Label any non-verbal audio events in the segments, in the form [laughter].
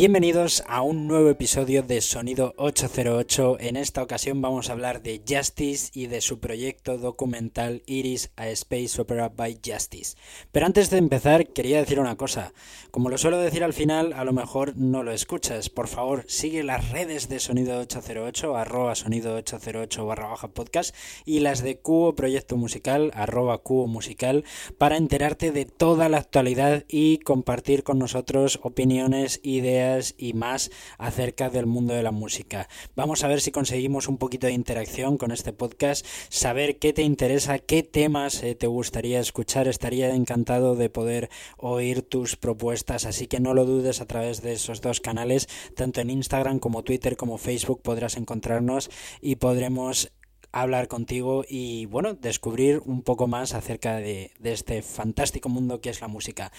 Bienvenidos a un nuevo episodio de Sonido 808. En esta ocasión vamos a hablar de Justice y de su proyecto documental Iris a Space Opera by Justice. Pero antes de empezar, quería decir una cosa. Como lo suelo decir al final, a lo mejor no lo escuchas. Por favor, sigue las redes de Sonido 808, arroba sonido 808 barra baja podcast y las de Cubo Proyecto Musical, arroba Cubo Musical, para enterarte de toda la actualidad y compartir con nosotros opiniones, ideas, y más acerca del mundo de la música. Vamos a ver si conseguimos un poquito de interacción con este podcast, saber qué te interesa, qué temas eh, te gustaría escuchar. Estaría encantado de poder oír tus propuestas, así que no lo dudes a través de esos dos canales, tanto en Instagram como Twitter como Facebook podrás encontrarnos y podremos hablar contigo y bueno, descubrir un poco más acerca de, de, este fantástico mundo que es la música.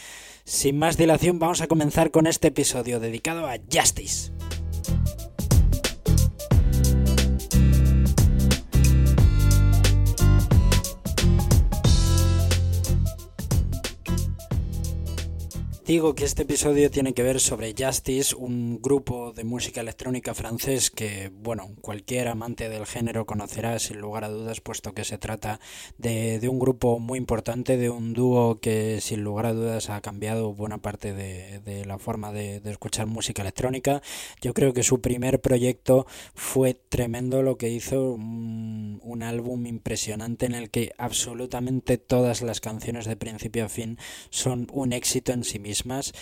Sin más dilación, vamos a comenzar con este episodio dedicado a Justice. Digo que este episodio tiene que ver sobre Justice, un grupo de música electrónica francés que, bueno, cualquier amante del género conocerá sin lugar a dudas, puesto que se trata de, un grupo muy importante, de un dúo que sin lugar a dudas ha cambiado buena parte de, la forma de, escuchar música electrónica. Yo creo que su primer proyecto fue tremendo lo que hizo, un, un álbum impresionante en el que absolutamente todas las canciones de principio a fin son un éxito en sí mismo más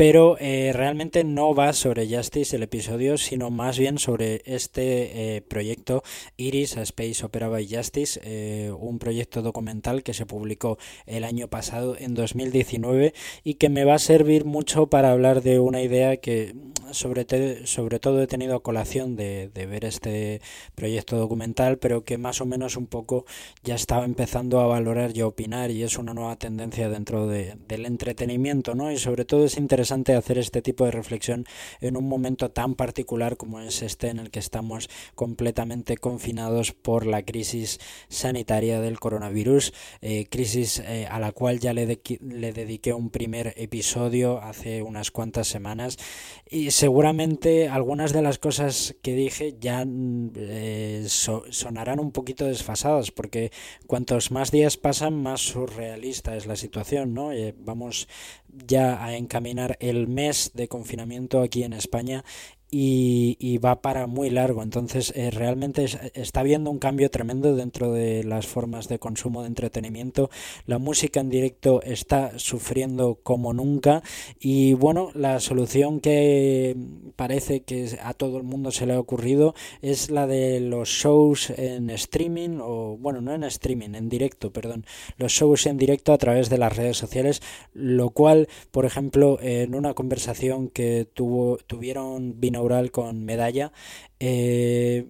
pero eh, realmente no va sobre Justice el episodio, sino más bien sobre este eh, proyecto Iris a Space Opera by Justice, eh, un proyecto documental que se publicó el año pasado, en 2019, y que me va a servir mucho para hablar de una idea que sobre, todo he tenido a colación de, ver este proyecto documental, pero que más o menos un poco ya estaba empezando a valorar y a opinar, y es una nueva tendencia dentro del entretenimiento, ¿no? Y sobre todo es interesante hacer este tipo de reflexión en un momento tan particular como es este en el que estamos completamente confinados por la crisis sanitaria del coronavirus, eh, crisis eh, a la cual ya le, le dediqué un primer episodio hace unas cuantas semanas y seguramente algunas de las cosas que dije ya mm, eh, sonarán un poquito desfasadas porque cuantos más días pasan más surrealista es la situación, ¿no? vamos ya a encaminar el mes de confinamiento aquí en España y, va para muy largo. Entonces, eh, realmente está habiendo un cambio tremendo dentro de las formas de consumo de entretenimiento. La música en directo está sufriendo como nunca. Y bueno, la solución que parece que a todo el mundo se le ha ocurrido es la de los shows en streaming, o bueno, no en streaming, en directo, perdón. Los shows en directo a través de las redes sociales, lo cual, por ejemplo, en una conversación que tuvo, tuvieron vino con medalla, eh,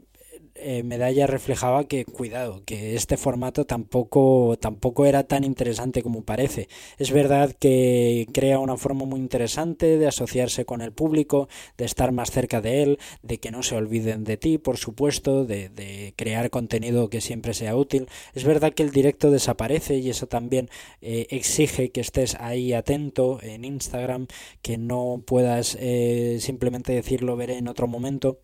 eh, Medalla reflejaba que, cuidado, que este formato tampoco, tampoco era tan interesante como parece. Es verdad que crea una forma muy interesante de asociarse con el público, de estar más cerca de él, de que no se olviden de ti, por supuesto, de, crear contenido que siempre sea útil. Es verdad que el directo desaparece y eso también eh, exige que estés ahí atento en Instagram, que no puedas eh, simplemente decirlo veré en otro momento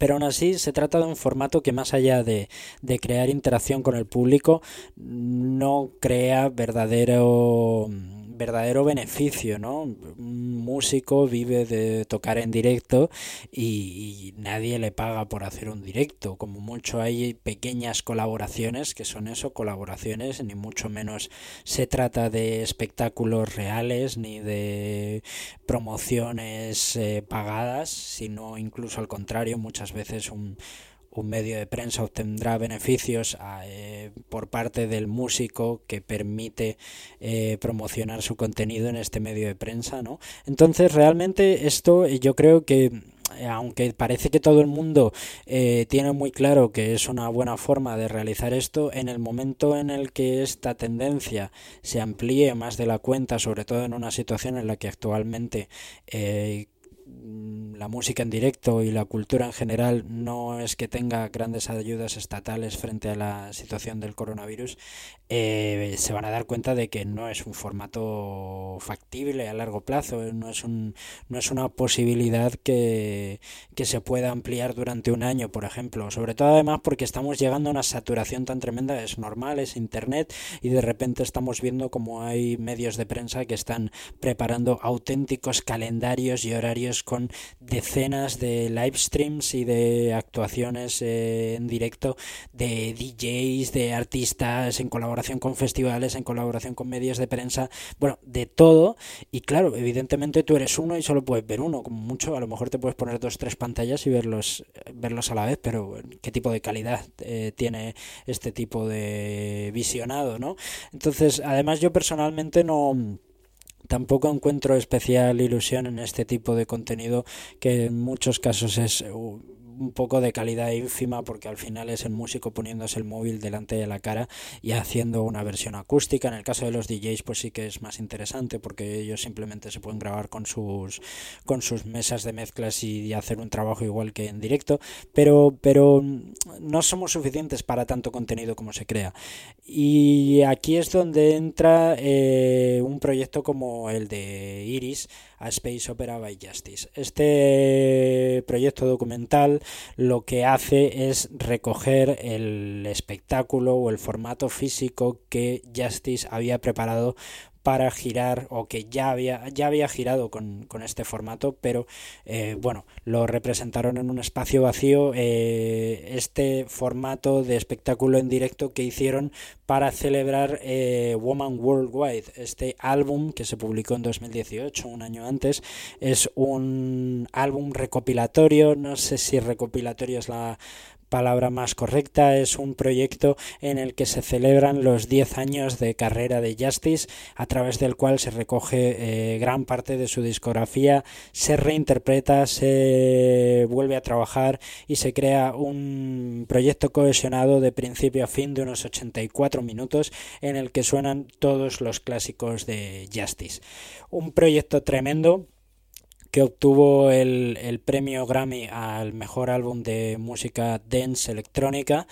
pero aún así se trata de un formato que más allá de, de crear interacción con el público, no crea verdadero verdadero beneficio, ¿no? Un músico vive de tocar en directo y, nadie le paga por hacer un directo. Como mucho hay pequeñas colaboraciones que son eso, colaboraciones, ni mucho menos se trata de espectáculos reales ni de promociones eh, pagadas, sino incluso al contrario, muchas veces un un medio de prensa obtendrá beneficios eh, por parte del músico que permite eh, promocionar su contenido en este medio de prensa, ¿no? Entonces, realmente esto yo creo que aunque parece que todo el mundo eh, tiene muy claro que es una buena forma de realizar esto, en el momento en el que esta tendencia se amplíe más de la cuenta, sobre todo en una situación en la que actualmente eh, la música en directo y la cultura en general no es que tenga grandes ayudas estatales frente a la situación del coronavirus, eh, se van a dar cuenta de que no es un formato factible a largo plazo, eh, no es, un, no es una posibilidad que, que se pueda ampliar durante un año, por ejemplo. Sobre todo además porque estamos llegando a una saturación tan tremenda, es normal, es Internet, y de repente estamos viendo como hay medios de prensa que están preparando auténticos calendarios y horarios con decenas de live streams y de actuaciones eh, en directo de DJs, de artistas, en colaboración con festivales, en colaboración con medios de prensa, bueno, de todo. Y claro, evidentemente tú eres uno y solo puedes ver uno, como mucho, a lo mejor te puedes poner dos, tres pantallas y verlos, verlos a la vez, pero ¿qué tipo de calidad eh, tiene este tipo de visionado, no? Entonces, además yo personalmente no tampoco encuentro especial ilusión en este tipo de contenido que en muchos casos es un poco de calidad ínfima porque al final es el músico poniéndose el móvil delante de la cara y haciendo una versión acústica. En el caso de los DJs pues sí que es más interesante porque ellos simplemente se pueden grabar con sus con sus mesas de mezclas y, hacer un trabajo igual que en directo, pero pero no somos suficientes para tanto contenido como se crea. Y aquí es donde entra eh, un proyecto como el de Iris a Space Opera by Justice. Este proyecto documental lo que hace es recoger el espectáculo o el formato físico que Justice había preparado para girar o que ya había, ya había girado con, este formato, pero eh, bueno, lo representaron en un espacio vacío eh, este formato de espectáculo en directo que hicieron para celebrar eh, Woman Worldwide, este álbum que se publicó en 2018, un año antes, es un álbum recopilatorio, no sé si recopilatorio es la palabra más correcta, es un proyecto en el que se celebran los 10 años de carrera de Justice, a través del cual se recoge eh, gran parte de su discografía, se reinterpreta, se vuelve a trabajar y se crea un proyecto cohesionado de principio a fin de unos 84 minutos en el que suenan todos los clásicos de Justice. Un proyecto tremendo que obtuvo el, el, premio Grammy al mejor álbum de música dance electrónica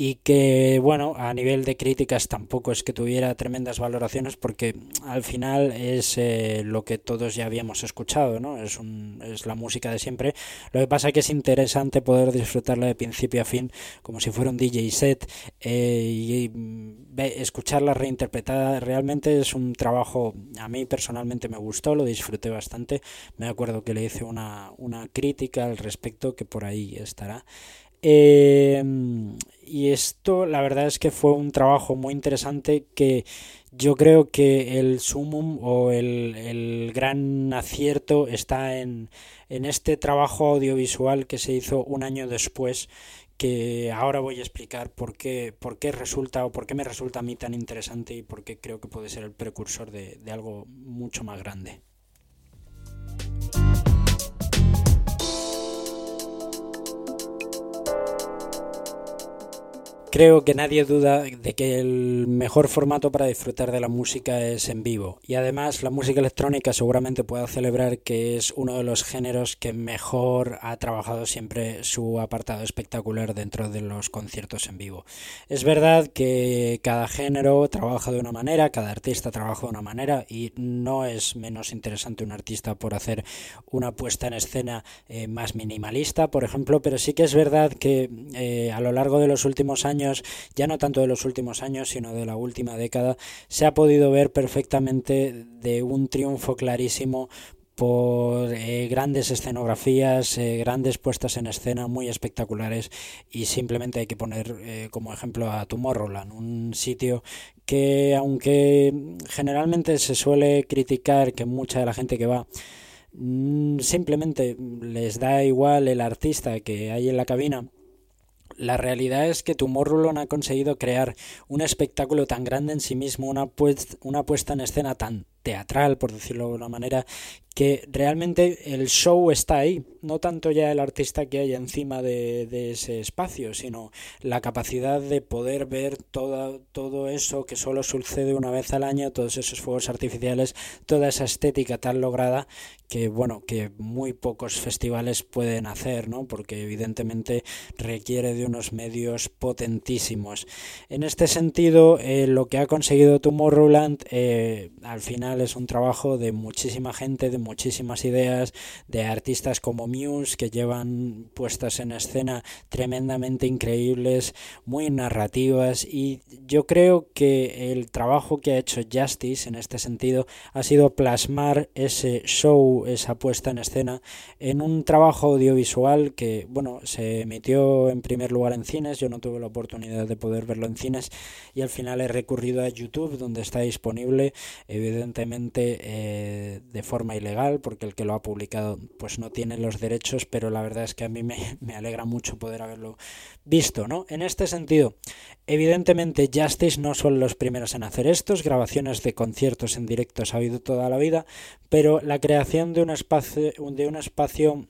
y que bueno a nivel de críticas tampoco es que tuviera tremendas valoraciones porque al final es eh, lo que todos ya habíamos escuchado no es, un, es la música de siempre. Lo que pasa es que es interesante poder disfrutarla de principio a fin como si fuera un DJ set eh, y, escucharla reinterpretada realmente es un trabajo a mí personalmente me gustó lo disfruté bastante me acuerdo que le hice una, una crítica al respecto que por ahí estará eh, y esto la verdad es que fue un trabajo muy interesante que yo creo que el sumum o el, el gran acierto está en, en este trabajo audiovisual que se hizo un año después que ahora voy a explicar por qué, por qué resulta o por qué me resulta a mí tan interesante y por qué creo que puede ser el precursor de, de algo mucho más grande. Creo que nadie duda de que el mejor formato para disfrutar de la música es en vivo y además la música electrónica seguramente pueda celebrar que es uno de los géneros que mejor ha trabajado siempre su apartado espectacular dentro de los conciertos en vivo. Es verdad que cada género trabaja de una manera, cada artista trabaja de una manera y no es menos interesante un artista por hacer una puesta en escena eh, más minimalista, por ejemplo, pero sí que es verdad que eh, a lo largo de los últimos años ya no tanto de los últimos años, sino de la última década, se ha podido ver perfectamente de un triunfo clarísimo por eh, grandes escenografías, eh, grandes puestas en escena muy espectaculares y simplemente hay que poner eh, como ejemplo a Tomorrowland, un sitio que aunque generalmente se suele criticar que mucha de la gente que va mm, simplemente les da igual el artista que hay en la cabina, la realidad es que Tomorrowland ha conseguido crear un espectáculo tan grande en sí mismo, una, una puesta en escena tan teatral, por decirlo de una manera, que realmente el show está ahí, no tanto ya el artista que hay encima de, ese espacio, sino la capacidad de poder ver toda, todo eso que solo sucede una vez al año, todos esos fuegos artificiales, toda esa estética tan lograda que bueno que muy pocos festivales pueden hacer no porque evidentemente requiere de unos medios potentísimos. En este sentido eh, lo que ha conseguido Tomorrowland eh, al final es un trabajo de muchísima gente de muchísimas ideas de artistas como Muse que llevan puestas en escena tremendamente increíbles muy narrativas y yo creo que el trabajo que ha hecho Justice en este sentido ha sido plasmar ese show esa puesta en escena en un trabajo audiovisual que, bueno, se emitió en primer lugar en cines, yo no tuve la oportunidad de poder verlo en cines y al final he recurrido a YouTube donde está disponible, evidentemente eh, de forma ilegal, porque el que lo ha publicado pues no tiene los derechos, pero la verdad es que a mí me, [laughs] alegra mucho poder haberlo visto, ¿no? En este sentido, evidentemente Justice no son los primeros en hacer estos, grabaciones de conciertos en directo ha habido toda la vida, pero la creación de un espacio, de un espacio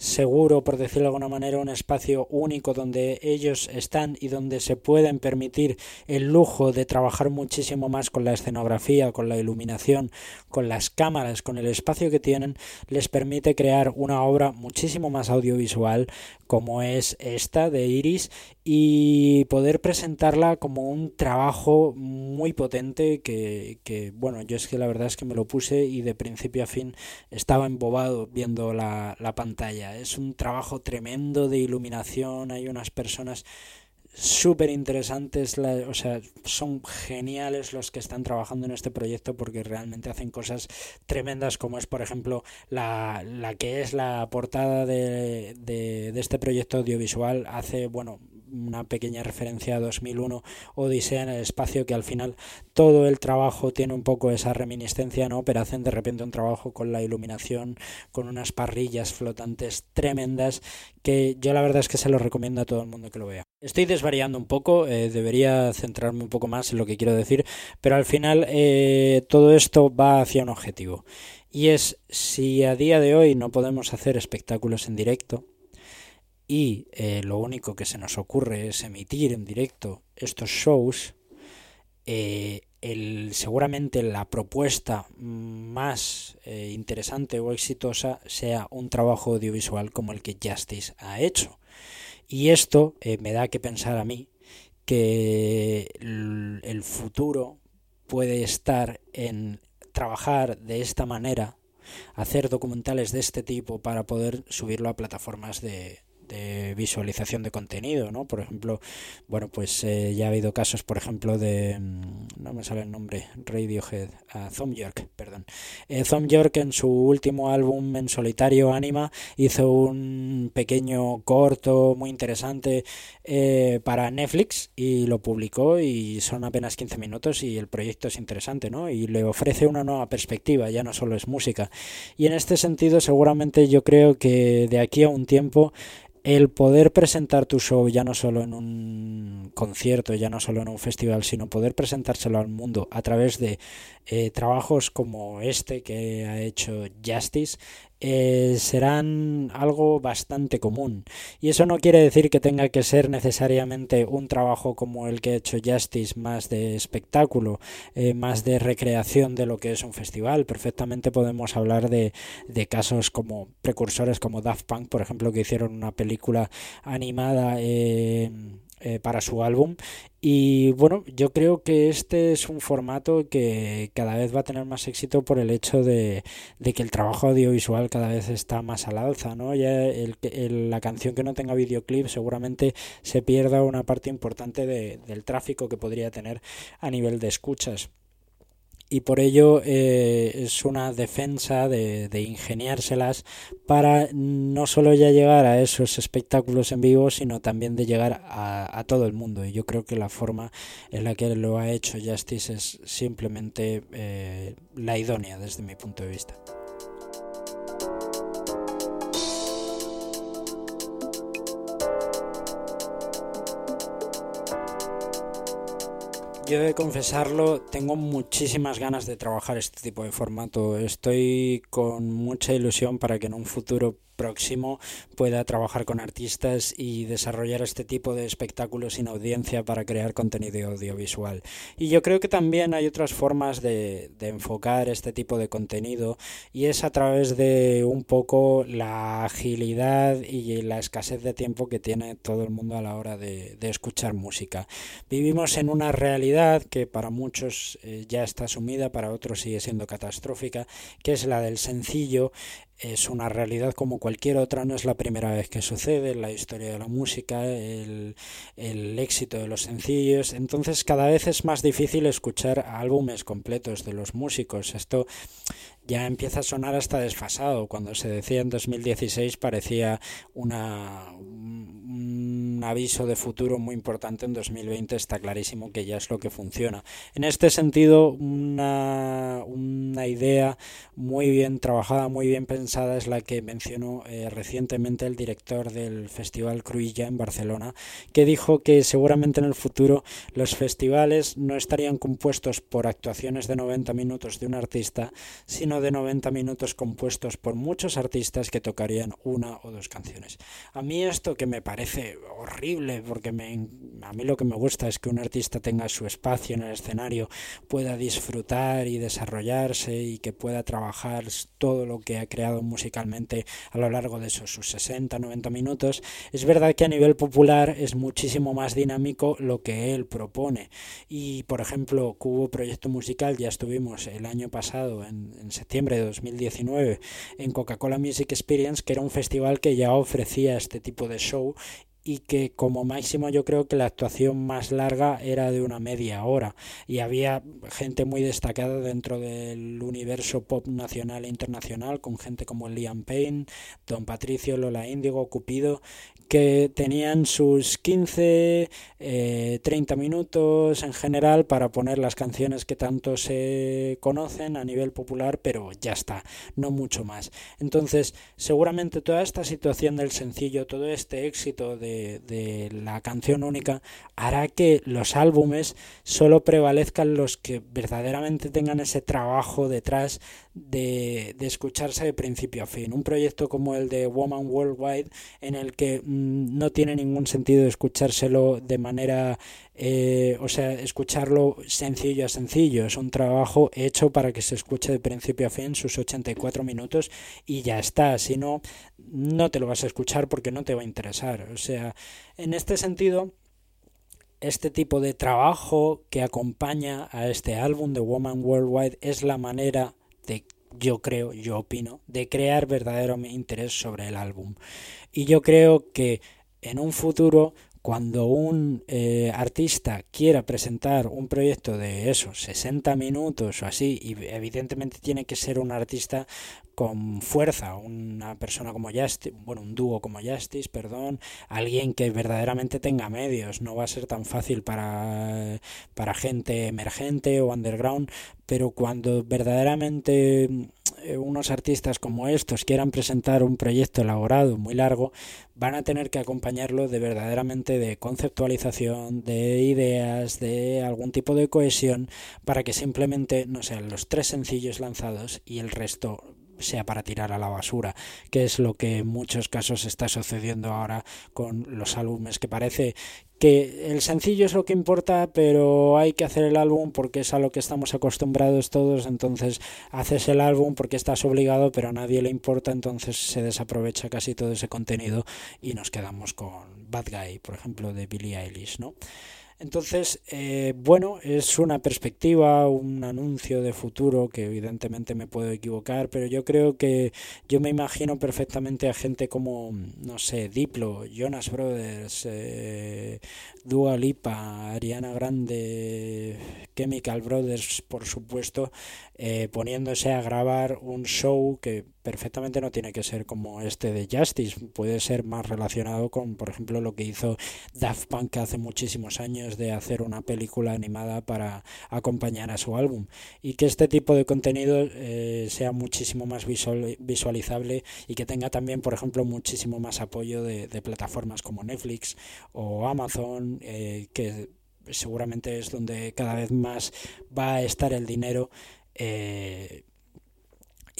seguro, por decirlo de alguna manera, un espacio único donde ellos están y donde se pueden permitir el lujo de trabajar muchísimo más con la escenografía, con la iluminación, con las cámaras, con el espacio que tienen, les permite crear una obra muchísimo más audiovisual como es esta de Iris y poder presentarla como un trabajo muy potente que, que, bueno, yo es que la verdad es que me lo puse y de principio a fin estaba embobado viendo la, la pantalla. Es un trabajo tremendo de iluminación, hay unas personas súper interesantes, o sea, son geniales los que están trabajando en este proyecto porque realmente hacen cosas tremendas como es, por ejemplo, la, la que es la portada de, de, de este proyecto audiovisual. Hace, bueno, una pequeña referencia a 2001 Odisea en el espacio que al final todo el trabajo tiene un poco esa reminiscencia no pero hacen de repente un trabajo con la iluminación con unas parrillas flotantes tremendas que yo la verdad es que se lo recomiendo a todo el mundo que lo vea. Estoy desvariando un poco eh, debería centrarme un poco más en lo que quiero decir pero al final eh, todo esto va hacia un objetivo y es si a día de hoy no podemos hacer espectáculos en directo y eh, lo único que se nos ocurre es emitir en directo estos shows, eh, el, seguramente la propuesta más eh, interesante o exitosa sea un trabajo audiovisual como el que Justice ha hecho. Y esto me da que pensar a mí que el futuro puede estar en trabajar de esta manera, hacer documentales de este tipo para poder subirlo a plataformas de, de visualización de contenido, ¿no? Por ejemplo, bueno, pues eh, ya ha habido casos, por ejemplo, de, mm, no me sale el nombre, Radiohead, uh, Thom York, perdón. Eh, Thom York en su último álbum en solitario, Anima, hizo un pequeño corto muy interesante eh, para Netflix y lo publicó y son apenas 15 minutos y el proyecto es interesante, ¿no? Y le ofrece una nueva perspectiva, ya no solo es música. Y en este sentido, seguramente yo creo que de aquí a un tiempo el poder presentar tu show ya no solo en un concierto, ya no solo en un festival, sino poder presentárselo al mundo a través de eh, trabajos como este que ha hecho Justice, eh, serán algo bastante común. Y eso no quiere decir que tenga que ser necesariamente un trabajo como el que ha hecho Justice, más de espectáculo, eh, más de recreación de lo que es un festival. Perfectamente podemos hablar de, de casos como precursores como Daft Punk, por ejemplo, que hicieron una película animada. Eh, eh, para su álbum. Y bueno, yo creo que este es un formato que cada vez va a tener más éxito por el hecho de, que el trabajo audiovisual cada vez está más al alza, ¿no? Ya la canción que no tenga videoclip seguramente se pierda una parte importante de, del tráfico que podría tener a nivel de escuchas y por ello eh, es una defensa de, ingeniárselas para no solo ya llegar a esos espectáculos en vivo, sino también de llegar a, a, todo el mundo. Y yo creo que la forma en la que lo ha hecho Justice es simplemente eh, la idónea desde mi punto de vista. Yo de confesarlo, tengo muchísimas ganas de trabajar este tipo de formato. Estoy con mucha ilusión para que en un futuro próximo pueda trabajar con artistas y desarrollar este tipo de espectáculos sin audiencia para crear contenido audiovisual. Y yo creo que también hay otras formas de, enfocar este tipo de contenido y es a través de un poco la agilidad y la escasez de tiempo que tiene todo el mundo a la hora de, escuchar música. Vivimos en una realidad que para muchos eh, ya está asumida, para otros sigue siendo catastrófica, que es la del sencillo es una realidad como cualquier otra, no es la primera vez que sucede en la historia de la música, el, el, éxito de los sencillos, entonces cada vez es más difícil escuchar álbumes completos de los músicos. Esto ya empieza a sonar hasta desfasado. Cuando se decía en 2016 parecía una, un aviso de futuro muy importante. En 2020 está clarísimo que ya es lo que funciona. En este sentido, una, una idea muy bien trabajada, muy bien pensada es la que mencionó eh, recientemente el director del Festival Cruilla en Barcelona, que dijo que seguramente en el futuro los festivales no estarían compuestos por actuaciones de 90 minutos de un artista, sino de 90 minutos compuestos por muchos artistas que tocarían una o dos canciones. A mí esto que me parece horrible, porque me, a mí lo que me gusta es que un artista tenga su espacio en el escenario, pueda disfrutar y desarrollarse y que pueda trabajar todo lo que ha creado musicalmente a lo largo de esos sus 60, 90 minutos. Es verdad que a nivel popular es muchísimo más dinámico lo que él propone. Y por ejemplo, Cubo Proyecto Musical ya estuvimos el año pasado en, en septiembre de 2019 en Coca-Cola Music Experience, que era un festival que ya ofrecía este tipo de show y que como máximo yo creo que la actuación más larga era de una media hora y había gente muy destacada dentro del universo pop nacional e internacional con gente como Liam Payne, Don Patricio, Lola Índigo, Cupido que tenían sus 15, 30 eh, minutos en general para poner las canciones que tanto se conocen a nivel popular, pero ya está, no mucho más. Entonces, seguramente toda esta situación del sencillo, todo este éxito de, de la canción única, hará que los álbumes solo prevalezcan los que verdaderamente tengan ese trabajo detrás de, escucharse de principio a fin. Un proyecto como el de Woman Worldwide, en el que mm, no tiene ningún sentido escuchárselo de manera, eh, o sea, escucharlo sencillo a sencillo. Es un trabajo hecho para que se escuche de principio a fin sus 84 minutos y ya está. Si no, no te lo vas a escuchar porque no te va a interesar. O sea, en este sentido este tipo de trabajo que acompaña a este álbum de Woman Worldwide es la manera de, yo creo, yo opino, de crear verdadero interés sobre el álbum. Y yo creo que en un futuro cuando un eh, artista quiera presentar un proyecto de esos 60 minutos o así, y evidentemente tiene que ser un artista con fuerza, una persona como Justice, bueno, un dúo como Justice, perdón, alguien que verdaderamente tenga medios, no va a ser tan fácil para, para gente emergente o underground, pero cuando verdaderamente unos artistas como estos quieran presentar un proyecto elaborado muy largo, van a tener que acompañarlo de verdaderamente de conceptualización, de ideas, de algún tipo de cohesión, para que simplemente no sean los tres sencillos lanzados y el resto sea para tirar a la basura, que es lo que en muchos casos está sucediendo ahora con los álbumes, que parece que el sencillo es lo que importa, pero hay que hacer el álbum porque es a lo que estamos acostumbrados todos, entonces haces el álbum porque estás obligado, pero a nadie le importa, entonces se desaprovecha casi todo ese contenido y nos quedamos con Bad Guy, por ejemplo, de Billie Eilish, ¿no? Entonces, eh, bueno, es una perspectiva, un anuncio de futuro que evidentemente me puedo equivocar, pero yo creo que yo me imagino perfectamente a gente como, no sé, Diplo, Jonas Brothers, eh, Dua Lipa, Ariana Grande, Chemical Brothers, por supuesto, eh, poniéndose a grabar un show que perfectamente no tiene que ser como este de Justice, puede ser más relacionado con, por ejemplo, lo que hizo Daft Punk hace muchísimos años de hacer una película animada para acompañar a su álbum. Y que este tipo de contenido eh, sea muchísimo más visual, visualizable y que tenga también, por ejemplo, muchísimo más apoyo de, de plataformas como Netflix o Amazon, eh, que seguramente es donde cada vez más va a estar el dinero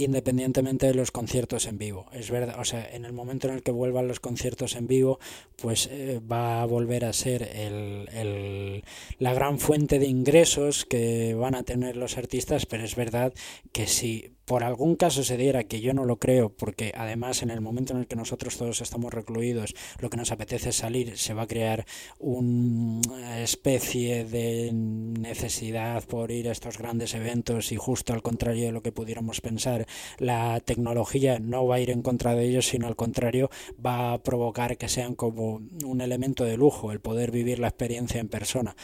independientemente de los conciertos en vivo. Es verdad, o sea, en el momento en el que vuelvan los conciertos en vivo, pues eh, va a volver a ser el, el, la gran fuente de ingresos que van a tener los artistas, pero es verdad que si por algún caso se diera, que yo no lo creo, porque además en el momento en el que nosotros todos estamos recluidos, lo que nos apetece es salir, se va a crear una especie de necesidad por ir a estos grandes eventos y justo al contrario de lo que pudiéramos pensar, la tecnología no va a ir en contra de ellos, sino al contrario, va a provocar que sean como un elemento de lujo, el poder vivir la experiencia en persona.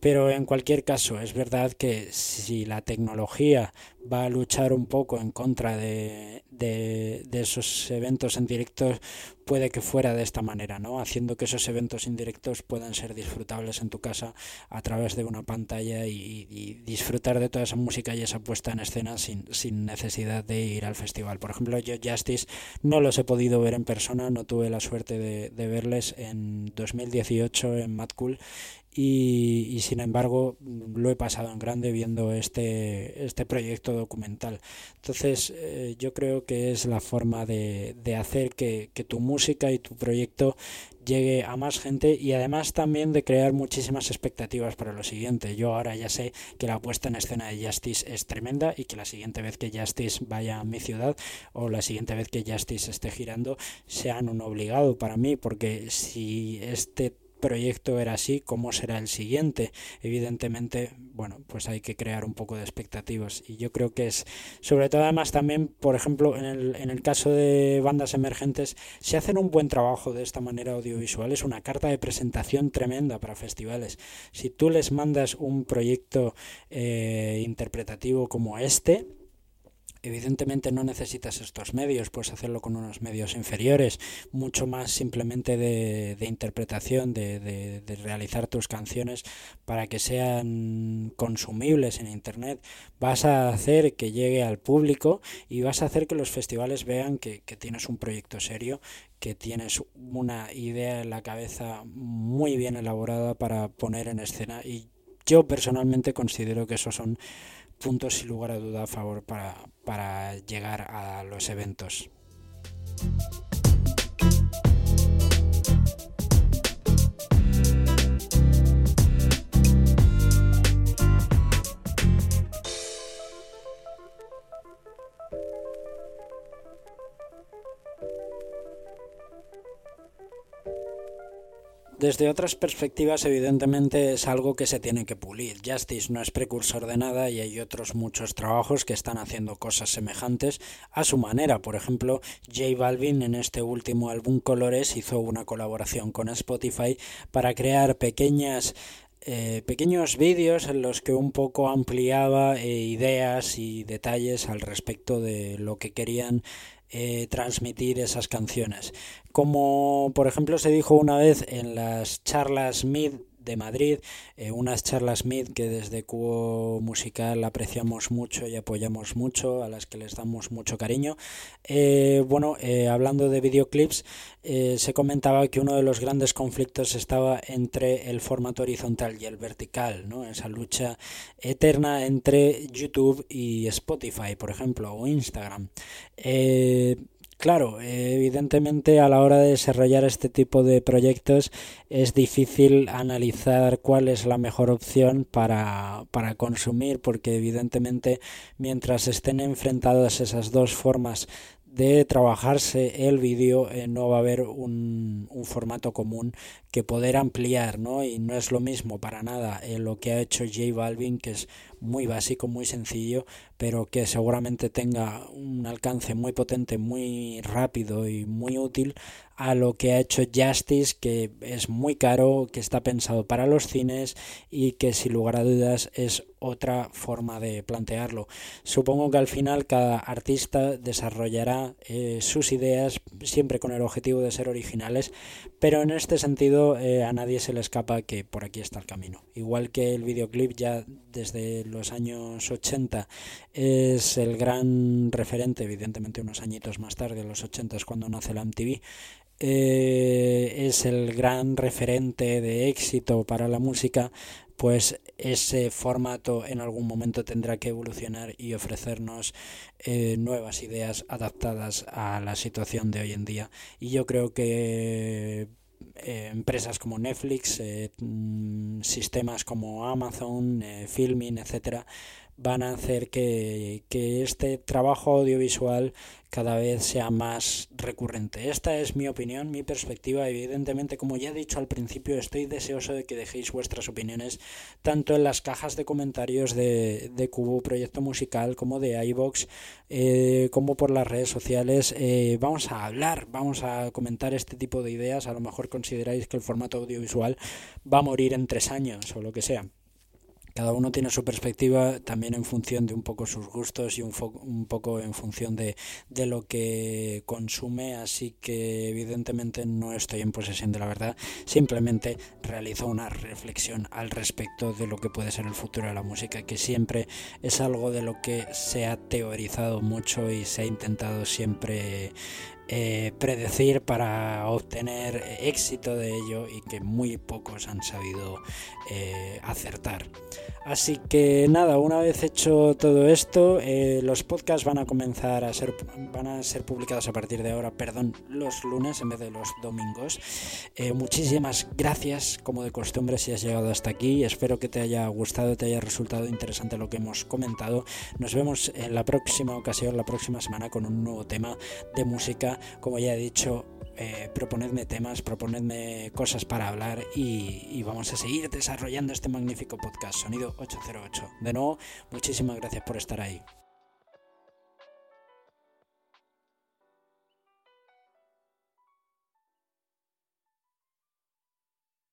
Pero en cualquier caso, es verdad que si la tecnología va a luchar un poco en contra de, de, esos eventos en directo, puede que fuera de esta manera, ¿no? Haciendo que esos eventos indirectos puedan ser disfrutables en tu casa a través de una pantalla y, disfrutar de toda esa música y esa puesta en escena sin, sin necesidad de ir al festival. Por ejemplo, yo Justice no los he podido ver en persona, no tuve la suerte de, verles en 2018 en Mad Cool y, sin embargo lo he pasado en grande viendo este, este proyecto documental. Entonces eh, yo creo que es la forma de, hacer que, que, tu música y tu proyecto llegue a más gente y además también de crear muchísimas expectativas para lo siguiente. Yo ahora ya sé que la puesta en escena de Justice es tremenda y que la siguiente vez que Justice vaya a mi ciudad o la siguiente vez que Justice esté girando sean un obligado para mí porque si este proyecto era así, ¿cómo será el siguiente? Evidentemente, bueno, pues hay que crear un poco de expectativas y yo creo que es, sobre todo además también, por ejemplo, en el, en el caso de bandas emergentes, si hacen un buen trabajo de esta manera audiovisual, es una carta de presentación tremenda para festivales. Si tú les mandas un proyecto eh, interpretativo como este, Evidentemente no necesitas estos medios, puedes hacerlo con unos medios inferiores, mucho más simplemente de, interpretación, de, realizar tus canciones para que sean consumibles en Internet. Vas a hacer que llegue al público y vas a hacer que los festivales vean que, que tienes un proyecto serio, que tienes una idea en la cabeza muy bien elaborada para poner en escena y yo personalmente considero que esos son puntos sin lugar a duda a favor para, para llegar a los eventos. Desde otras perspectivas, evidentemente es algo que se tiene que pulir. Justice no es precursor de nada y hay otros muchos trabajos que están haciendo cosas semejantes a su manera. Por ejemplo, J Balvin en este último álbum Colores hizo una colaboración con Spotify para crear pequeñas eh, pequeños vídeos en los que un poco ampliaba eh, ideas y detalles al respecto de lo que querían eh, transmitir esas canciones. Como por ejemplo se dijo una vez en las charlas Mid de Madrid, eh, unas charlas MID que desde Cubo Musical apreciamos mucho y apoyamos mucho, a las que les damos mucho cariño. Eh, bueno, eh, hablando de videoclips, se comentaba que uno de los grandes conflictos estaba entre el formato horizontal y el vertical, ¿no? esa lucha eterna entre YouTube y Spotify, por ejemplo, o Instagram. Claro, evidentemente a la hora de desarrollar este tipo de proyectos es difícil analizar cuál es la mejor opción para, para consumir porque evidentemente mientras estén enfrentadas esas dos formas de trabajarse el vídeo eh, no va a haber un, un, formato común que poder ampliar, ¿no? Y no es lo mismo para nada en lo que ha hecho J Balvin, que es muy básico, muy sencillo, pero que seguramente tenga un alcance muy potente, muy rápido y muy útil a lo que ha hecho Justice, que es muy caro, que está pensado para los cines y que sin lugar a dudas es otra forma de plantearlo. Supongo que al final cada artista desarrollará eh, sus ideas siempre con el objetivo de ser originales, pero en este sentido eh, a nadie se le escapa que por aquí está el camino. Igual que el videoclip ya desde los años 80 es el gran referente, evidentemente unos añitos más tarde, los 80 es cuando nace la MTV, eh, es el gran referente de éxito para la música, pues ese formato en algún momento tendrá que evolucionar y ofrecernos eh, nuevas ideas adaptadas a la situación de hoy en día. Y yo creo que eh, empresas como Netflix, mm, sistemas como Amazon, Filming, etcétera, van a hacer que, este trabajo audiovisual cada vez sea más recurrente. Esta es mi opinión, mi perspectiva. Evidentemente, como ya he dicho al principio, estoy deseoso de que dejéis vuestras opiniones tanto en las cajas de comentarios de, de Cubo Proyecto Musical como de iBox, eh, como por las redes sociales. Eh, vamos a hablar, vamos a comentar este tipo de ideas. A lo mejor consideráis que el formato audiovisual va a morir en tres años o lo que sea. Cada uno tiene su perspectiva también en función de un poco sus gustos y un, un poco en función de, de, lo que consume, así que evidentemente no estoy en posesión de la verdad, simplemente realizo una reflexión al respecto de lo que puede ser el futuro de la música, que siempre es algo de lo que se ha teorizado mucho y se ha intentado siempre eh, predecir para obtener éxito de ello y que muy pocos han sabido eh, acertar. Así que nada, una vez hecho todo esto, eh, los podcasts van a comenzar a ser, van a ser publicados a partir de ahora, perdón, los lunes en vez de los domingos. muchísimas gracias, como de costumbre, si has llegado hasta aquí. Espero que te haya gustado, te haya resultado interesante lo que hemos comentado. Nos vemos en la próxima ocasión, la próxima semana, con un nuevo tema de música como ya he dicho, eh, proponedme temas, proponedme cosas para hablar y, y, vamos a seguir desarrollando este magnífico podcast, Sonido 808. De nuevo, muchísimas gracias por estar ahí.